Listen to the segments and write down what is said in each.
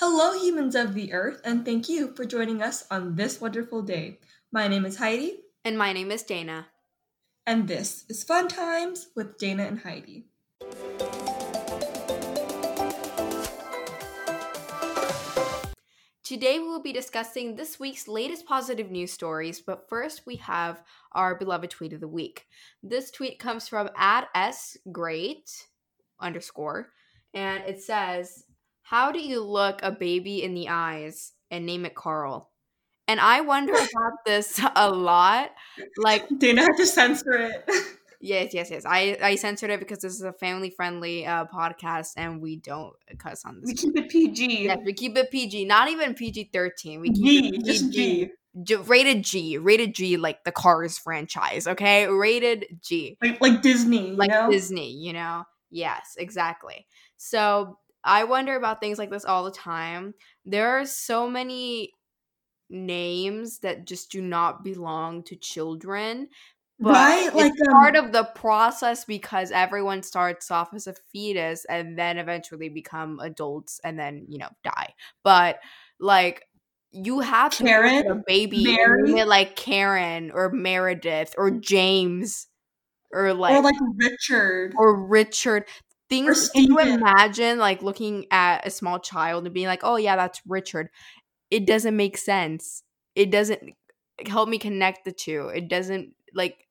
Hello, humans of the earth, and thank you for joining us on this wonderful day. My name is Heidi. And my name is Dana. And this is Fun Times with Dana and Heidi. Today we will be discussing this week's latest positive news stories, but first we have our beloved tweet of the week. This tweet comes from at s great underscore, and it says, how do you look a baby in the eyes and name it Carl? And I wonder about this a lot. Like Dana had to censor it. Yes, yes, yes. I I censored it because this is a family friendly uh, podcast and we don't cuss on this. We keep it PG. Yes, we keep it PG. Not even PG thirteen. We keep G, it just G. G. Rated G, rated G, like the Cars franchise. Okay, rated G, like like Disney, like know? Disney. You know, yes, exactly. So I wonder about things like this all the time. There are so many names that just do not belong to children. But right? like um, part of the process because everyone starts off as a fetus and then eventually become adults and then, you know, die. But like you have to Karen, a baby like Karen or Meredith or James or like or like Richard or Richard things can you imagine like looking at a small child and being like oh yeah that's richard. It doesn't make sense. It doesn't help me connect the two. It doesn't like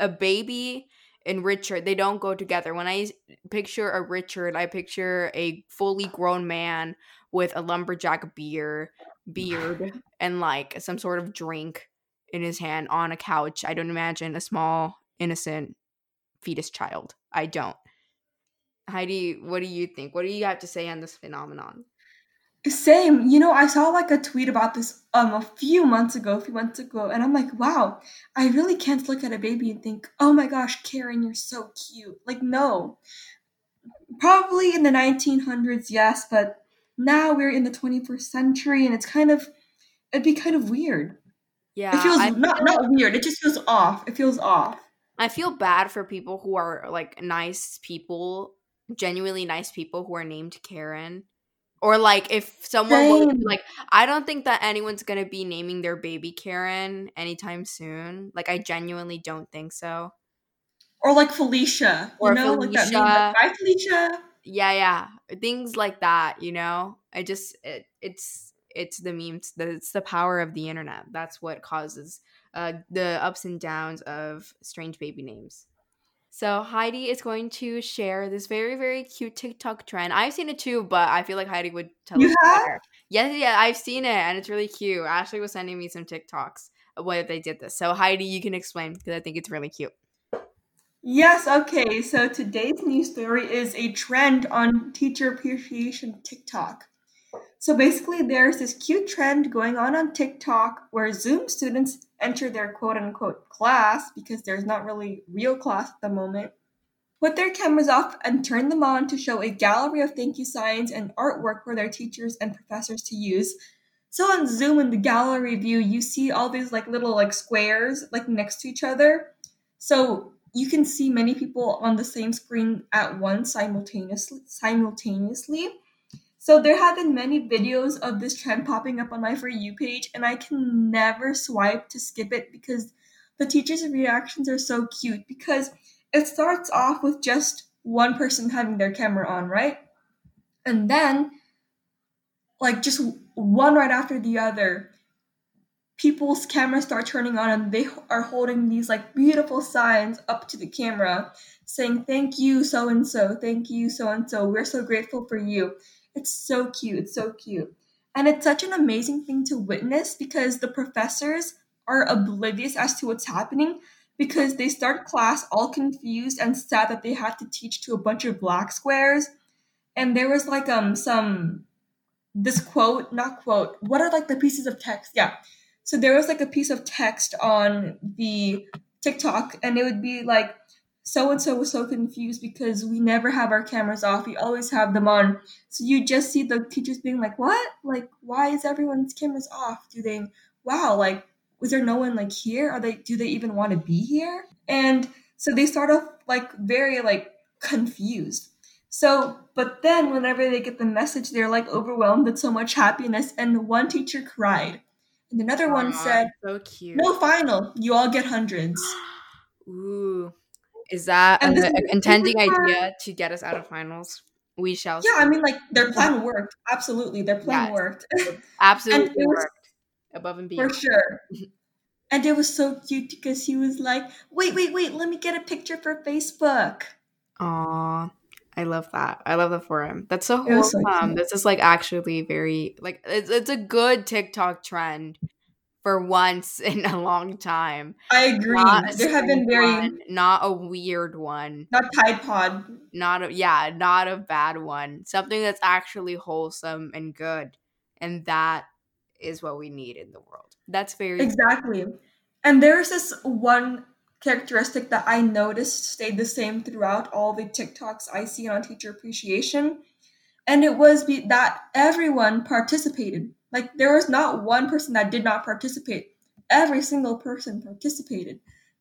a baby and richard they don't go together. When i picture a richard i picture a fully grown man with a lumberjack beer beard and like some sort of drink in his hand on a couch. I don't imagine a small innocent fetus child. I don't Heidi, what do you think? What do you have to say on this phenomenon? Same. You know, I saw like a tweet about this um a few months ago, a few months ago, and I'm like, wow, I really can't look at a baby and think, oh my gosh, Karen, you're so cute. Like, no. Probably in the 1900s, yes, but now we're in the 21st century, and it's kind of, it'd be kind of weird. Yeah, it feels not not weird. It just feels off. It feels off. I feel bad for people who are like nice people genuinely nice people who are named Karen. Or like if someone like I don't think that anyone's gonna be naming their baby Karen anytime soon. Like I genuinely don't think so. Or like Felicia. Or you know, Felicia. like that name, like, Bye Felicia. Yeah, yeah. Things like that, you know? I just it, it's it's the memes. The, it's the power of the internet. That's what causes uh, the ups and downs of strange baby names. So Heidi is going to share this very very cute TikTok trend. I've seen it too, but I feel like Heidi would tell you us have? better. Yes, yeah, I've seen it and it's really cute. Ashley was sending me some TikToks of where they did this. So Heidi, you can explain because I think it's really cute. Yes, okay. So today's news story is a trend on teacher appreciation TikTok. So basically, there's this cute trend going on on TikTok where Zoom students enter their quote unquote class because there's not really real class at the moment, put their cameras off and turn them on to show a gallery of thank you signs and artwork for their teachers and professors to use. So on Zoom in the gallery view, you see all these like little like squares like next to each other. So you can see many people on the same screen at once simultaneously simultaneously so there have been many videos of this trend popping up on my For You page, and I can never swipe to skip it because the teachers' reactions are so cute. Because it starts off with just one person having their camera on, right? And then, like, just one right after the other, people's cameras start turning on and they are holding these like beautiful signs up to the camera saying thank you so and so thank you so and so we're so grateful for you it's so cute. It's so cute. And it's such an amazing thing to witness because the professors are oblivious as to what's happening because they start class all confused and sad that they had to teach to a bunch of black squares. And there was like um some this quote, not quote, what are like the pieces of text? Yeah. So there was like a piece of text on the TikTok and it would be like so and so was so confused because we never have our cameras off. We always have them on. So you just see the teachers being like, "What? Like, why is everyone's cameras off? Do they? Wow! Like, was there no one like here? Are they? Do they even want to be here?" And so they start off like very like confused. So, but then whenever they get the message, they're like overwhelmed with so much happiness. And one teacher cried, and another one said, "So cute, no final. You all get hundreds. Ooh, is that an, an intending idea to get us out of finals? We shall. Yeah, see. I mean, like their plan worked. Absolutely, their plan yes. worked. Absolutely was, worked. Above and beyond. For sure. and it was so cute because he was like, "Wait, wait, wait! Let me get a picture for Facebook." Aw, I love that. I love that for him. That's so wholesome. So this is like actually very like it's it's a good TikTok trend for once in a long time. I agree. There have been very one, not a weird one. Not Tide Pod. Not a yeah, not a bad one. Something that's actually wholesome and good. And that is what we need in the world. That's very Exactly. And there's this one characteristic that I noticed stayed the same throughout all the TikToks I see on teacher appreciation. And it was be- that everyone participated. Like there was not one person that did not participate. Every single person participated.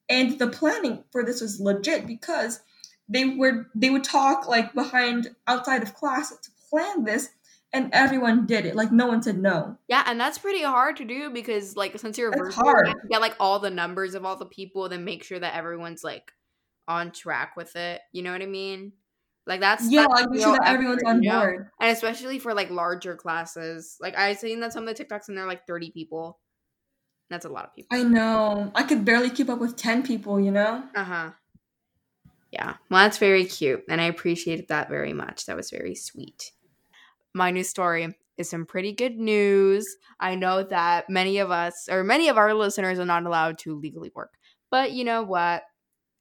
And the planning for this was legit because they were they would talk like behind outside of class to plan this and everyone did it. Like no one said no. Yeah, and that's pretty hard to do because like since you're virtual, hard. you get like all the numbers of all the people, then make sure that everyone's like on track with it. You know what I mean? Like that's yeah, that's like sure that everyone's on you know? board, and especially for like larger classes. Like I've seen that some of the TikToks and they're like thirty people. That's a lot of people. I know. I could barely keep up with ten people. You know. Uh huh. Yeah, well, that's very cute, and I appreciated that very much. That was very sweet my new story is some pretty good news. I know that many of us, or many of our listeners, are not allowed to legally work, but you know what?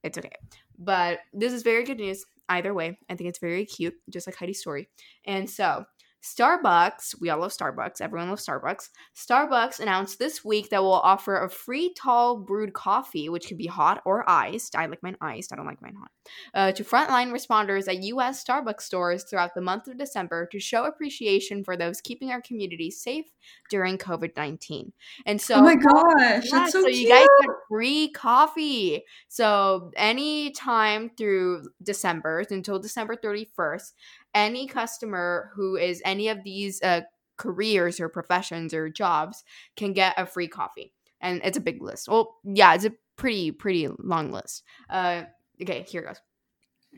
It's okay. But this is very good news. Either way, I think it's very cute, just like Heidi's story. And so, Starbucks, we all love Starbucks. Everyone loves Starbucks. Starbucks announced this week that will offer a free tall brewed coffee, which can be hot or iced. I like mine iced. I don't like mine hot. Uh, to frontline responders at U.S. Starbucks stores throughout the month of December to show appreciation for those keeping our community safe during COVID nineteen. And so, oh my gosh, yeah, that's so, so you guys get free coffee. So any time through December until December thirty first any customer who is any of these uh, careers or professions or jobs can get a free coffee. And it's a big list. Well, yeah, it's a pretty, pretty long list. Uh, okay, here goes.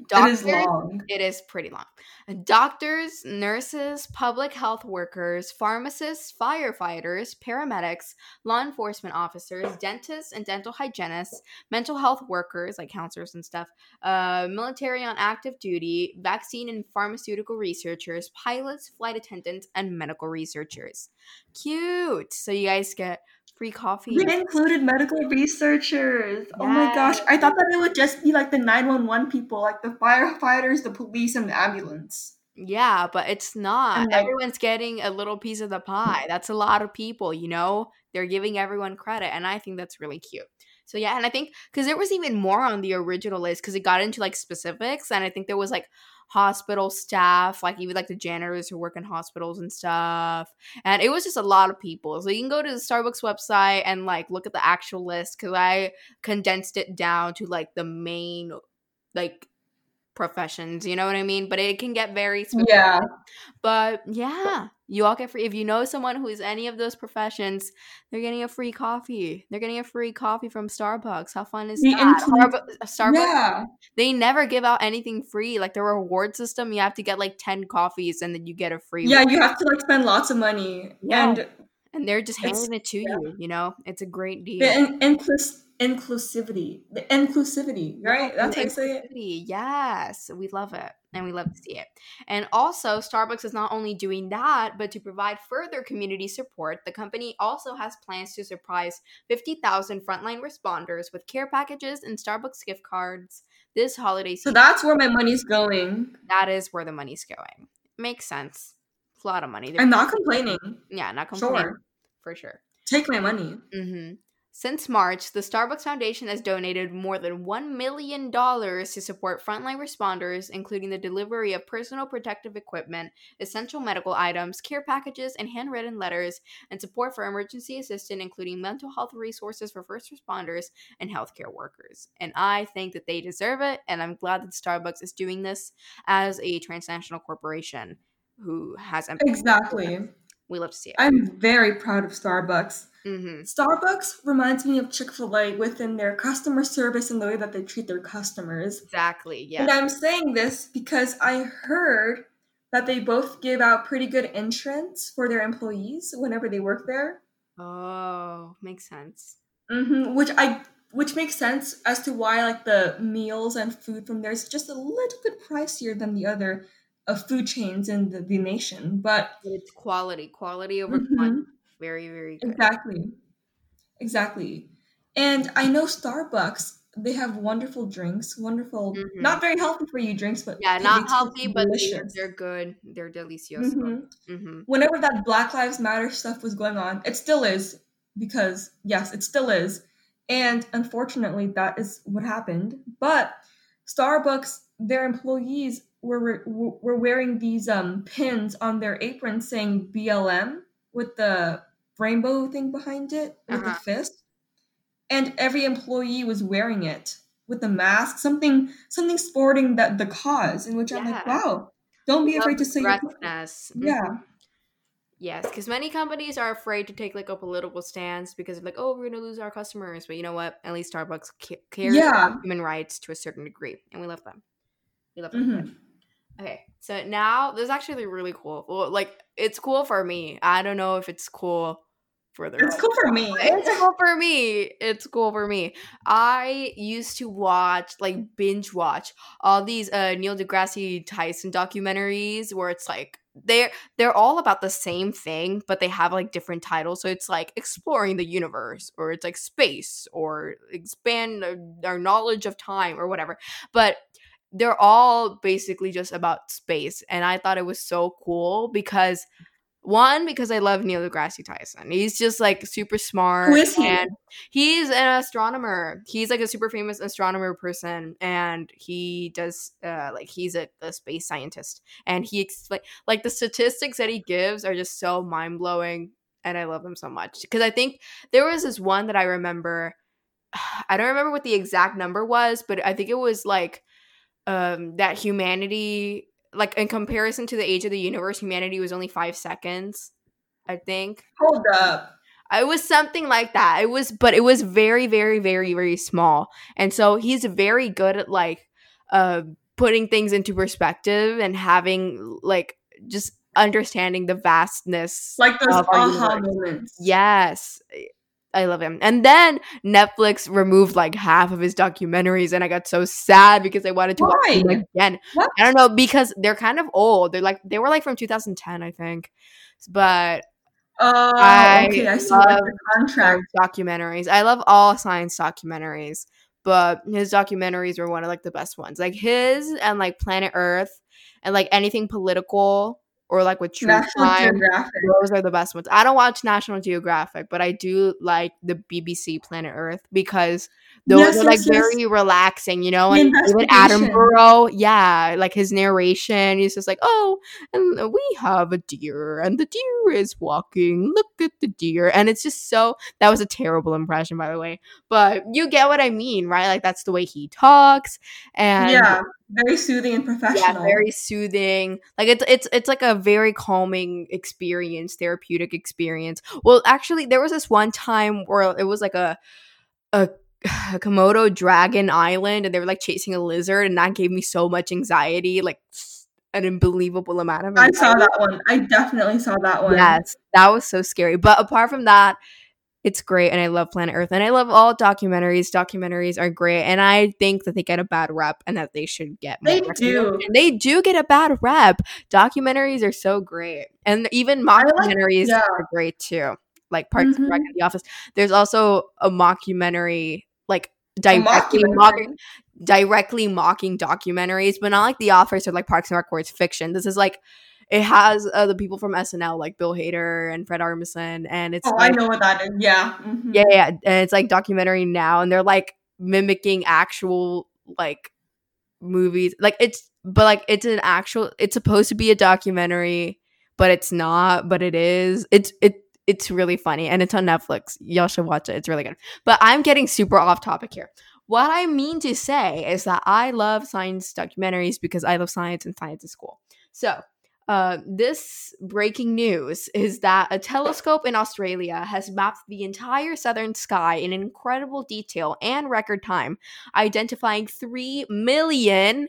Doctors, it is long. It is pretty long. Doctors, nurses, public health workers, pharmacists, firefighters, paramedics, law enforcement officers, dentists and dental hygienists, mental health workers like counselors and stuff, uh, military on active duty, vaccine and pharmaceutical researchers, pilots, flight attendants, and medical researchers. Cute. So you guys get free coffee. We included medical researchers. Yes. Oh my gosh. I thought that it would just be like the 911 people, like the firefighters, the police, and the ambulance. Yeah, but it's not. Everyone's getting a little piece of the pie. That's a lot of people, you know? They're giving everyone credit. And I think that's really cute. So yeah, and I think because there was even more on the original list because it got into like specifics, and I think there was like hospital staff, like even like the janitors who work in hospitals and stuff. And it was just a lot of people. So you can go to the Starbucks website and like look at the actual list because I condensed it down to like the main like professions, you know what I mean? But it can get very specific. Yeah. But yeah, you all get free. If you know someone who is any of those professions, they're getting a free coffee. They're getting a free coffee from Starbucks. How fun is the that? Starbucks, yeah. they never give out anything free. Like the reward system, you have to get like 10 coffees and then you get a free Yeah, one. you have to like spend lots of money. Yeah. And and they're just handing it to yeah. you, you know? It's a great deal. And, and plus inclusivity. The inclusivity, right? That's how you say it. Yes, we love it and we love to see it. And also, Starbucks is not only doing that, but to provide further community support, the company also has plans to surprise 50,000 frontline responders with care packages and Starbucks gift cards this holiday season. So that's where my money's going. That is where the money's going. Makes sense. It's a lot of money. They're I'm not complaining. Yeah, not complaining. Sure. For sure. Take my money. Mm-hmm. Since March, the Starbucks Foundation has donated more than $1 million to support frontline responders, including the delivery of personal protective equipment, essential medical items, care packages, and handwritten letters, and support for emergency assistance, including mental health resources for first responders and healthcare workers. And I think that they deserve it, and I'm glad that Starbucks is doing this as a transnational corporation who has empathy. Exactly. We love to see it. I'm very proud of Starbucks. Mm-hmm. Starbucks reminds me of Chick fil A within their customer service and the way that they treat their customers. Exactly, yeah. And I'm saying this because I heard that they both give out pretty good insurance for their employees whenever they work there. Oh, makes sense. Mm-hmm, which I which makes sense as to why like the meals and food from there is just a little bit pricier than the other of food chains in the, the nation, but, but it's quality, quality over mm-hmm. quantity. Very, very good. Exactly. Exactly. And I know Starbucks, they have wonderful drinks, wonderful, mm-hmm. not very healthy for you drinks, but yeah, not healthy, but delicious. they're good. They're delicious. Mm-hmm. Mm-hmm. Whenever that Black Lives Matter stuff was going on, it still is because yes, it still is. And unfortunately, that is what happened. But Starbucks, their employees were were wearing these um, pins on their aprons saying BLM with the rainbow thing behind it with uh-huh. the fist, and every employee was wearing it with the mask, something something sporting that the cause. In which yeah. I'm like, wow, don't be afraid to say your mm-hmm. yeah. Yes, because many companies are afraid to take like a political stance because they're like, oh, we're gonna lose our customers. But you know what? At least Starbucks cares yeah. about human rights to a certain degree, and we love them. We love them. Mm-hmm. Okay, so now this is actually really cool. Well, like it's cool for me. I don't know if it's cool It's cool for me. It's cool for me. It's cool for me. I used to watch like binge watch all these uh Neil deGrasse Tyson documentaries where it's like they're they're all about the same thing but they have like different titles so it's like exploring the universe or it's like space or expand our knowledge of time or whatever but they're all basically just about space. And I thought it was so cool because one, because I love Neil deGrasse Tyson. He's just like super smart. Who is he? And he's an astronomer. He's like a super famous astronomer person, and he does uh like he's a, a space scientist. And he explain like the statistics that he gives are just so mind blowing, and I love him so much because I think there was this one that I remember. I don't remember what the exact number was, but I think it was like um, that humanity, like in comparison to the age of the universe, humanity was only five seconds. I think. Hold up. It was something like that. It was, but it was very, very, very, very small. And so he's very good at like uh, putting things into perspective and having like just understanding the vastness. Like those aha moments. Yes. I love him. And then Netflix removed like half of his documentaries, and I got so sad because I wanted to Why? watch them again. What? I don't know because they're kind of old. They're like they were like from 2010, I think. But oh, I okay. I love the contract documentaries. I love all science documentaries, but his documentaries were one of like the best ones. Like his and like Planet Earth and like anything political or like with True National Crime. Geographic. Those are the best ones. I don't watch National Geographic, but I do like the BBC Planet Earth because those yes, are like yes, very yes. relaxing, you know. And even Attenborough, yeah, like his narration, he's just like, "Oh, and we have a deer, and the deer is walking. Look at the deer," and it's just so. That was a terrible impression, by the way, but you get what I mean, right? Like that's the way he talks, and yeah, very soothing and professional. Yeah, very soothing. Like it's it's it's like a very calming experience, therapeutic experience. Well, actually, there was this one time where it was like a a a Komodo dragon island and they were like chasing a lizard and that gave me so much anxiety like an unbelievable amount of anxiety. I saw that one. I definitely saw that one. Yes, that was so scary. But apart from that, it's great and I love Planet Earth and I love all documentaries. Documentaries are great and I think that they get a bad rep and that they should get. They do. They do get a bad rep. Documentaries are so great. And even mockumentaries like, yeah. are great too. Like Parks mm-hmm. and Rec in the Office. There's also a mockumentary like directly mocking directly mocking documentaries, but not like The Office or like Parks and Rec where it's fiction. This is like it has uh, the people from SNL like Bill Hader and Fred Armisen, and it's oh, like, I know what that is. Yeah, mm-hmm. yeah, yeah, and it's like documentary now, and they're like mimicking actual like movies, like it's but like it's an actual. It's supposed to be a documentary, but it's not. But it is. It's it. It's really funny, and it's on Netflix. Y'all should watch it. It's really good. But I'm getting super off topic here. What I mean to say is that I love science documentaries because I love science and science is cool. So uh, this breaking news is that a telescope in Australia has mapped the entire southern sky in incredible detail and record time, identifying 3 million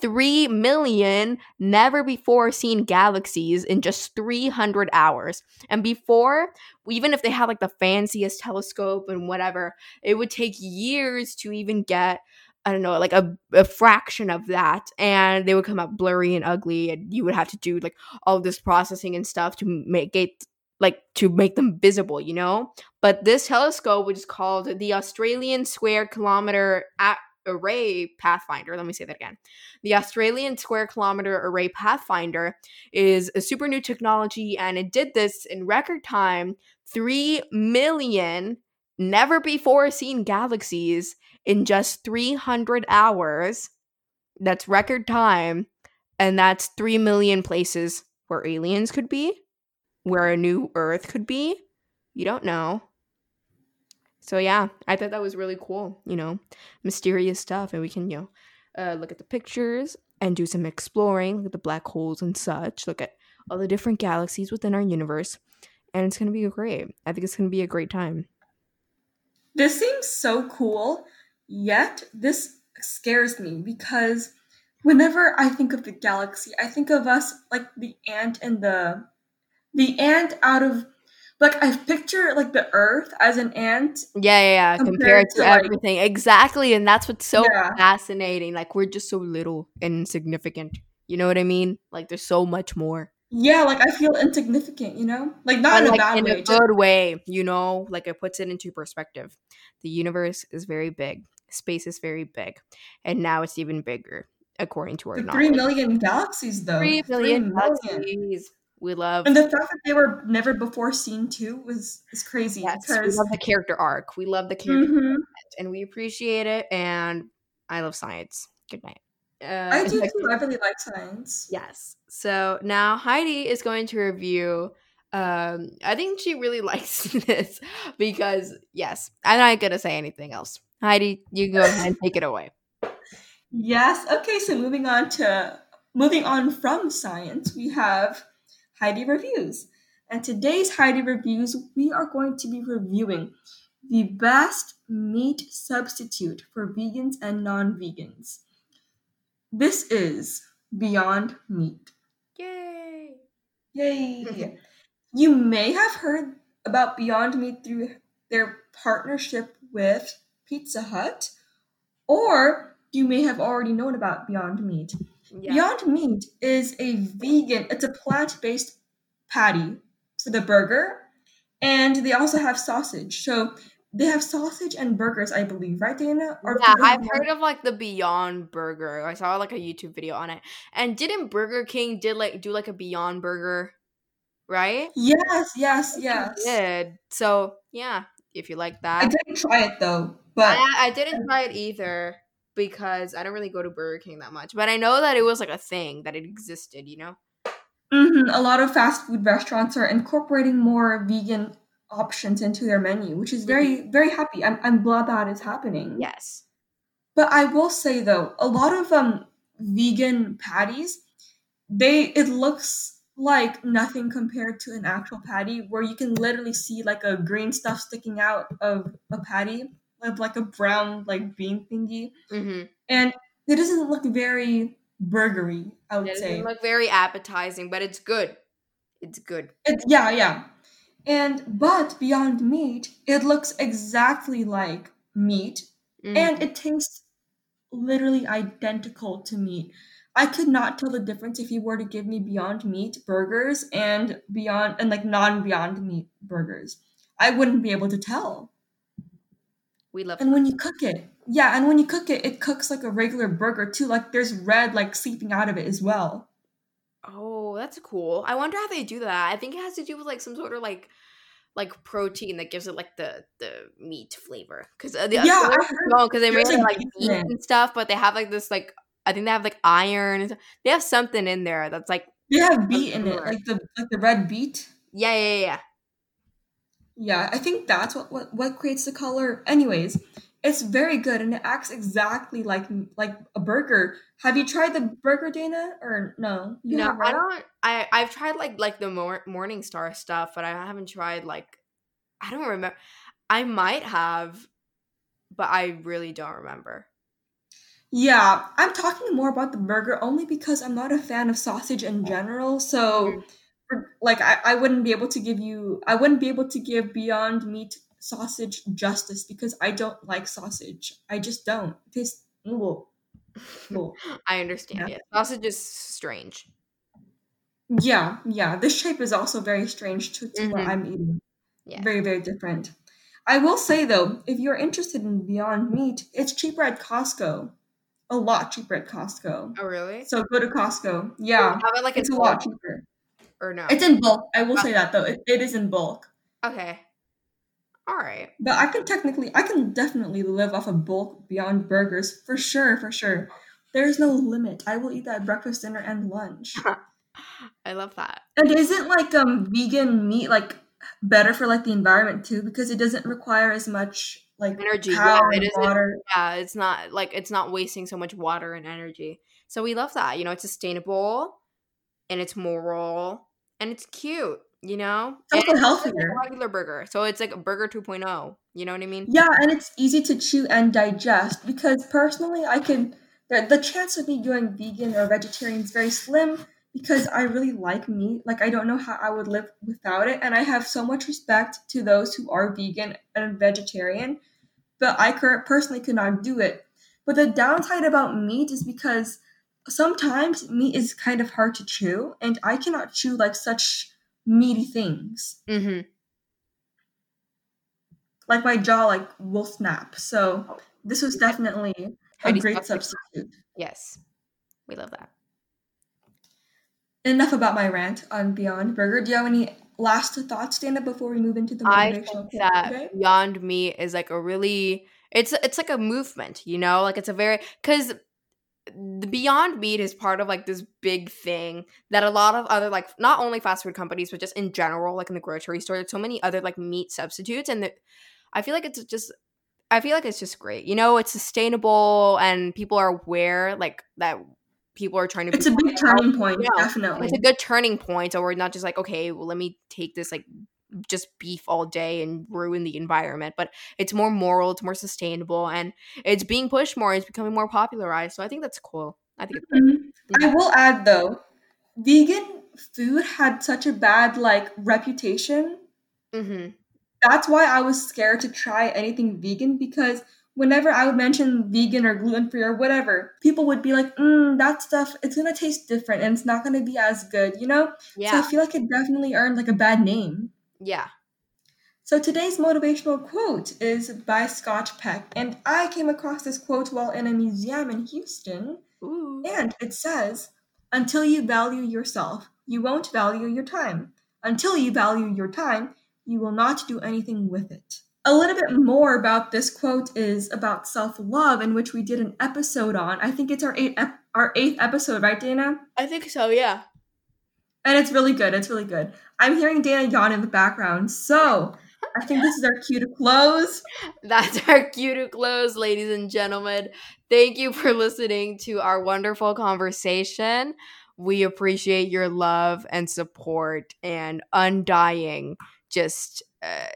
3 million never before seen galaxies in just 300 hours. And before, even if they had like the fanciest telescope and whatever, it would take years to even get I don't know, like a, a fraction of that, and they would come out blurry and ugly, and you would have to do like all this processing and stuff to make it like to make them visible, you know. But this telescope, which is called the Australian Square Kilometer Array Pathfinder, let me say that again. The Australian Square Kilometer Array Pathfinder is a super new technology, and it did this in record time 3 million never before seen galaxies in just 300 hours. That's record time. And that's 3 million places where aliens could be, where a new Earth could be. You don't know. So, yeah, I thought that was really cool. You know, mysterious stuff. And we can, you know, uh, look at the pictures and do some exploring, look at the black holes and such, look at all the different galaxies within our universe. And it's going to be great. I think it's going to be a great time. This seems so cool. Yet, this scares me because whenever I think of the galaxy, I think of us like the ant and the the ant out of like I picture like the Earth as an ant. Yeah, yeah, yeah. Compared, compared to, to like, everything, exactly, and that's what's so yeah. fascinating. Like we're just so little and insignificant. You know what I mean? Like there's so much more. Yeah, like I feel insignificant, you know? Like not but in like, a bad in way. In a good way, you know? Like it puts it into perspective. The universe is very big space is very big, and now it's even bigger according to our the knowledge. Three million galaxies, though. Three million, galaxies. We love, and the fact that they were never before seen too was is crazy. Yes, because... we love the character arc. We love the character, mm-hmm. and we appreciate it. And I love science. Good night. Uh, I do too. I really like science. Yes. So now Heidi is going to review um i think she really likes this because yes i'm not gonna say anything else Heidi, you go ahead and take it away. Yes. Okay. So moving on to moving on from science, we have Heidi reviews, and today's Heidi reviews we are going to be reviewing the best meat substitute for vegans and non-vegans. This is Beyond Meat. Yay! Yay! you may have heard about Beyond Meat through their partnership with Pizza Hut, or you may have already known about Beyond Meat. Yeah. Beyond Meat is a vegan, it's a plant based patty for the burger, and they also have sausage. So they have sausage and burgers, I believe, right, Dana? Or yeah, I've heard of like the Beyond Burger. I saw like a YouTube video on it. And didn't Burger King did like do like a Beyond Burger, right? Yes, yes, yes. did. So yeah, if you like that. I didn't try it though. But I, I didn't try it either because I don't really go to Burger King that much. But I know that it was like a thing that it existed, you know. Mm-hmm. A lot of fast food restaurants are incorporating more vegan options into their menu, which is very mm-hmm. very happy. I'm I'm glad that is happening. Yes. But I will say though, a lot of um vegan patties, they it looks like nothing compared to an actual patty where you can literally see like a green stuff sticking out of a patty of like a brown like bean thingy, mm-hmm. and it doesn't look very burgery. I would say it say doesn't look very appetizing, but it's good. It's good. It's yeah, yeah. And but beyond meat, it looks exactly like meat, mm-hmm. and it tastes literally identical to meat. I could not tell the difference if you were to give me Beyond Meat burgers and Beyond and like non Beyond Meat burgers. I wouldn't be able to tell. We love. And when you cook it, yeah, and when you cook it, it cooks like a regular burger too. Like there's red like seeping out of it as well. Oh, that's cool. I wonder how they do that. I think it has to do with like some sort of like like protein that gives it like the the meat flavor. Because uh, the yeah, because they made it like meat and stuff, but they have like this like I think they have like iron. They have something in there that's like they have beet in it, like the like the red beet. Yeah, yeah, yeah. Yeah, I think that's what what what creates the color. Anyways, it's very good and it acts exactly like like a burger. Have you tried the burger, Dana, or no? You no, I don't. I I've tried like like the mor- Morning Star stuff, but I haven't tried like I don't remember. I might have, but I really don't remember. Yeah, I'm talking more about the burger only because I'm not a fan of sausage in general. So, mm. like, I, I wouldn't be able to give you, I wouldn't be able to give Beyond Meat sausage justice because I don't like sausage. I just don't. It tastes well, I understand. Yeah. yeah. Sausage is strange. Yeah, yeah. This shape is also very strange to, to mm-hmm. what I'm eating. Yeah. Very, very different. I will say though, if you're interested in Beyond Meat, it's cheaper at Costco. A lot cheaper at Costco. Oh really? So go to Costco. Yeah. How about like it's a lot cheaper. Or no? It's in bulk. I will say that though. it, it is in bulk. Okay. All right. But I can technically, I can definitely live off of bulk beyond burgers for sure, for sure. There's no limit. I will eat that breakfast, dinner, and lunch. I love that. And isn't like um vegan meat like better for like the environment too because it doesn't require as much like energy. Yeah, it is. Water. Yeah, it's not like it's not wasting so much water and energy. So we love that. You know, it's sustainable and it's moral and it's cute you know it's also healthier like regular burger so it's like a burger 2.0 you know what i mean yeah and it's easy to chew and digest because personally i can the, the chance of me going vegan or vegetarian is very slim because i really like meat like i don't know how i would live without it and i have so much respect to those who are vegan and vegetarian but i personally could not do it but the downside about meat is because sometimes meat is kind of hard to chew and i cannot chew like such meaty things. Mm-hmm. Like my jaw, like will snap. So this was definitely a great substitute. Yes, we love that. Enough about my rant on Beyond Burger. Do you have any last thoughts, Dana, before we move into the motivational? I think that Beyond Meat is like a really it's it's like a movement, you know, like it's a very because the Beyond Meat is part of like this big thing that a lot of other like not only fast food companies but just in general like in the grocery store there's so many other like meat substitutes and the, I feel like it's just I feel like it's just great. You know, it's sustainable and people are aware like that people are trying to It's a big turning point, you know? definitely. It's a good turning point so we're not just like okay, well let me take this like just beef all day and ruin the environment but it's more moral it's more sustainable and it's being pushed more it's becoming more popularized so i think that's cool i think mm-hmm. i will add though vegan food had such a bad like reputation mm-hmm. that's why i was scared to try anything vegan because whenever i would mention vegan or gluten-free or whatever people would be like mm, that stuff it's gonna taste different and it's not gonna be as good you know yeah. so i feel like it definitely earned like a bad name yeah. So today's motivational quote is by Scott Peck, and I came across this quote while in a museum in Houston. Ooh. And it says, Until you value yourself, you won't value your time. Until you value your time, you will not do anything with it. A little bit more about this quote is about self love, in which we did an episode on. I think it's our eighth, ep- our eighth episode, right, Dana? I think so, yeah. And it's really good. It's really good. I'm hearing Dana yawn in the background. So I think this is our cue to close. That's our cue to close, ladies and gentlemen. Thank you for listening to our wonderful conversation. We appreciate your love and support and undying just uh,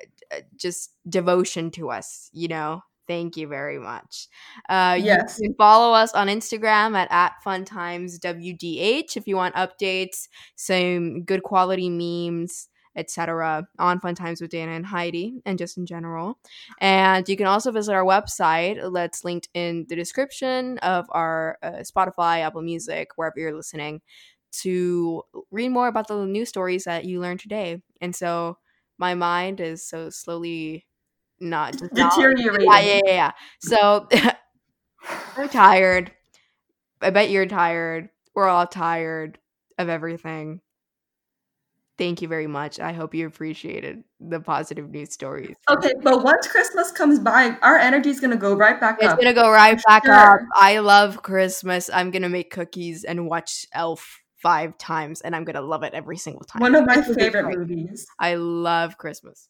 just devotion to us, you know. Thank you very much. Uh, yes. You can follow us on Instagram at, at funtimeswdh if you want updates, some good quality memes, etc. on Fun Times with Dana and Heidi, and just in general. And you can also visit our website that's linked in the description of our uh, Spotify, Apple Music, wherever you're listening, to read more about the news stories that you learned today. And so my mind is so slowly not deteriorating. yeah, yeah, yeah, yeah. So I'm tired. I bet you're tired. We're all tired. of everything. Thank you very much. I hope you appreciated the positive news stories. Okay, but once Christmas comes by, our energy is gonna go right back it's up. It's gonna go right back sure. up. I love Christmas. I'm gonna make cookies and watch Elf five times, and I'm gonna love it every single time. One of my favorite movies. I love Christmas,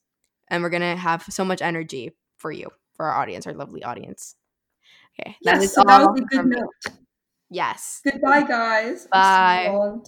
and we're gonna have so much energy for you, for our audience, our lovely audience. Okay, that yes, is so all. That good note. Yes. Goodbye, guys. Bye.